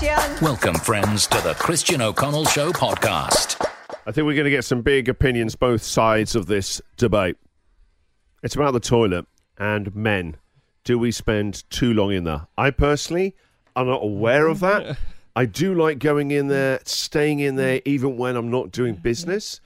Christian. Welcome, friends, to the Christian O'Connell Show podcast. I think we're going to get some big opinions, both sides of this debate. It's about the toilet and men. Do we spend too long in there? I personally, am not aware of that. I do like going in there, staying in there, even when I'm not doing business.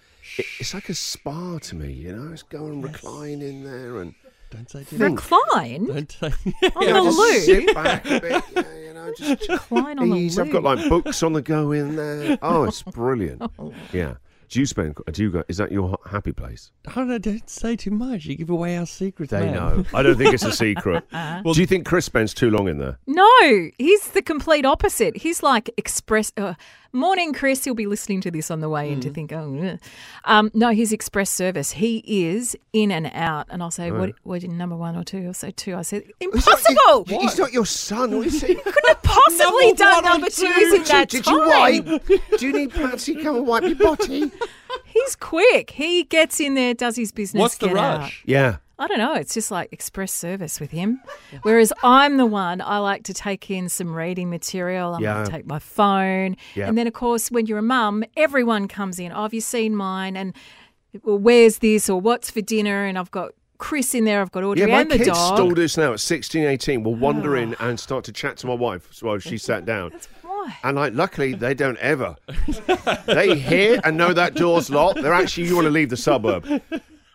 It's like a spa to me, you know. It's go and recline in there and Don't say too think. Recline Don't say. on Yeah, the just loo. sit back a bit, yeah, you know, just Recline on ease. I've got like books on the go in there. Oh, it's brilliant. Oh. Yeah. Do you spend? Do you go? Is that your happy place? Oh, no, don't say too much. You give away our secrets. They man. know. I don't think it's a secret. well, Do you think Chris spends too long in there? No, he's the complete opposite. He's like express. Uh, morning, Chris. He'll be listening to this on the way in to think, oh, um, no, he's express service. He is in and out. And I'll say, what, what, number one or two? He'll say two. I said, impossible. He's, he's not your son, is he? Couldn't have possibly Number done one or number two. twos in that Did time. you wipe? Do you need Patsy come and wipe your body? He's quick. He gets in there, does his business. What's the get out. rush? Yeah. I don't know. It's just like express service with him. Whereas I'm the one, I like to take in some reading material. I Yeah. might take my phone. Yeah. And then, of course, when you're a mum, everyone comes in. Oh, have you seen mine? And well, where's this? Or what's for dinner? And I've got Chris in there. I've got Audrey Yeah, my and the kids still do this now at 16, 18. Will wander ah. in and start to chat to my wife while she sat down. Why? And like, luckily, they don't ever. they hear and know that door's locked. They're actually, you want to leave the suburb.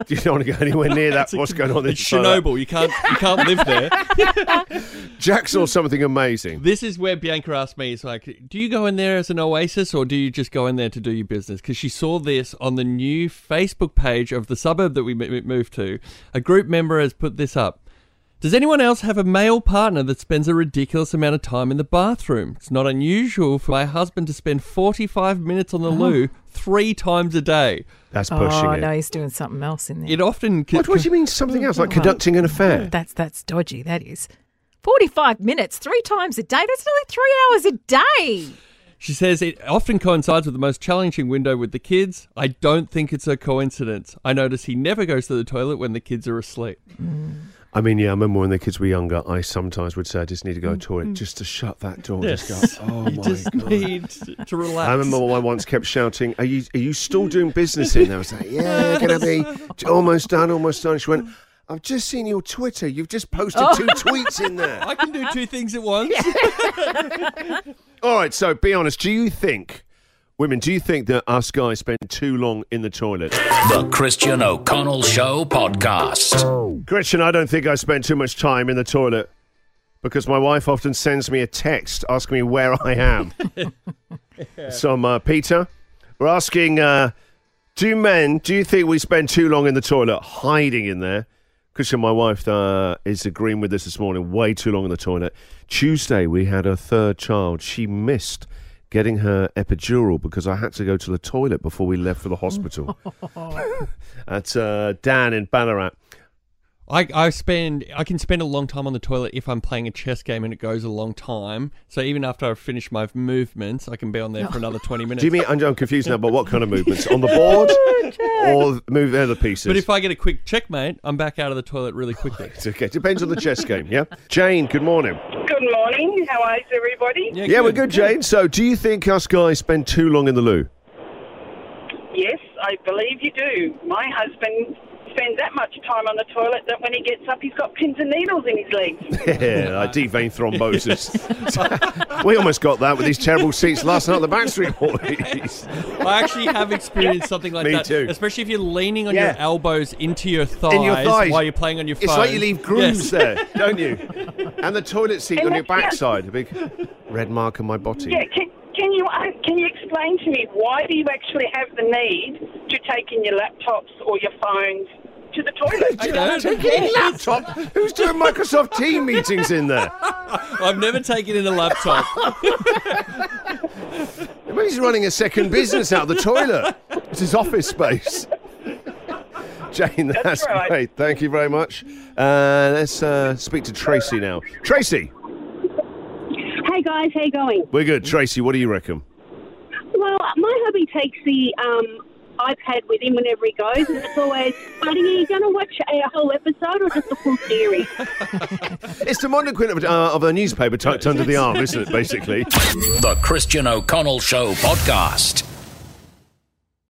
Do you don't want to go anywhere near that. What's going on in It's Chernobyl. You can't. You can't live there. Jack saw something amazing. This is where Bianca asked me, "It's like, do you go in there as an oasis, or do you just go in there to do your business?" Because she saw this on the new Facebook page of the suburb that we m- m- moved to. A group member has put this up. Does anyone else have a male partner that spends a ridiculous amount of time in the bathroom? It's not unusual for my husband to spend 45 minutes on the oh. loo three times a day. That's oh, pushing Oh, it. no, he's doing something else in there. It often. What, what do you mean something else? Like conducting an affair? That's that's dodgy. That is. 45 minutes, three times a day. That's nearly three hours a day. She says it often coincides with the most challenging window with the kids. I don't think it's a coincidence. I notice he never goes to the toilet when the kids are asleep. Mm. I mean, yeah, I remember when the kids were younger, I sometimes would say, I just need to go to the mm. toilet mm. just to shut that door. Just go, oh my just God. need to relax. I remember I once kept shouting, "Are you are you still doing business in there?" I was like, "Yeah, gonna be almost done, almost done." She went, "I've just seen your Twitter. You've just posted two oh. tweets in there." I can do two things at once. All right, so be honest. Do you think, women, do you think that us guys spend too long in the toilet? The Christian O'Connell Show podcast. Gretchen, I don't think I spend too much time in the toilet because my wife often sends me a text asking me where I am. So, uh, Peter, we're asking uh, Do men, do you think we spend too long in the toilet hiding in there? Christian, my wife, uh, is agreeing with this this morning. Way too long in the toilet. Tuesday, we had a third child. She missed getting her epidural because I had to go to the toilet before we left for the hospital. That's uh, Dan in Ballarat. I, I spend I can spend a long time on the toilet if I'm playing a chess game and it goes a long time. So even after I've finished my movements, I can be on there for another twenty minutes. Do you mean I'm, I'm confused now? But what kind of movements on the board or move the other pieces? but if I get a quick checkmate, I'm back out of the toilet really quickly. it's okay, depends on the chess game. Yeah, Jane. Good morning. Good morning. How are everybody? Yeah, we're good, Jane. So, do you think us guys spend too long in the loo? Yes, I believe you do. My husband spends that much time on the toilet that when he gets up, he's got pins and needles in his legs. Yeah, like deep vein thrombosis. we almost got that with these terrible seats last night at the Backstreet Boys. I actually have experienced something like Me that. too. Especially if you're leaning on Yeah. your elbows into your thighs, In your thighs. while you're playing on your phone. It's like you leave grooves Yes. there, don't you? And the toilet seat And on your that's- backside, a big red mark on my body. Yeah, can, can you uh, can you explain to me why do you actually have the need to take in your laptops or your phones to the toilet? I don't. Taking laptop? Who's doing Microsoft Team meetings in there? I've never taken in a laptop. Maybe he's running a second business out of the toilet. It's his office space. Jane, that's, right. great. Thank you very much. Uh, let's uh, speak to Tracy now. Tracy, Hey guys, how you going? we're good. Tracy, what do you reckon? Well, my hubby takes the um, iPad with him whenever he goes, and it's always, buddy, are you going to watch a whole episode or just a full series? It's the modern equivalent of, uh, of a newspaper tucked under the arm, isn't it, basically? The Christian O'Connell Show podcast.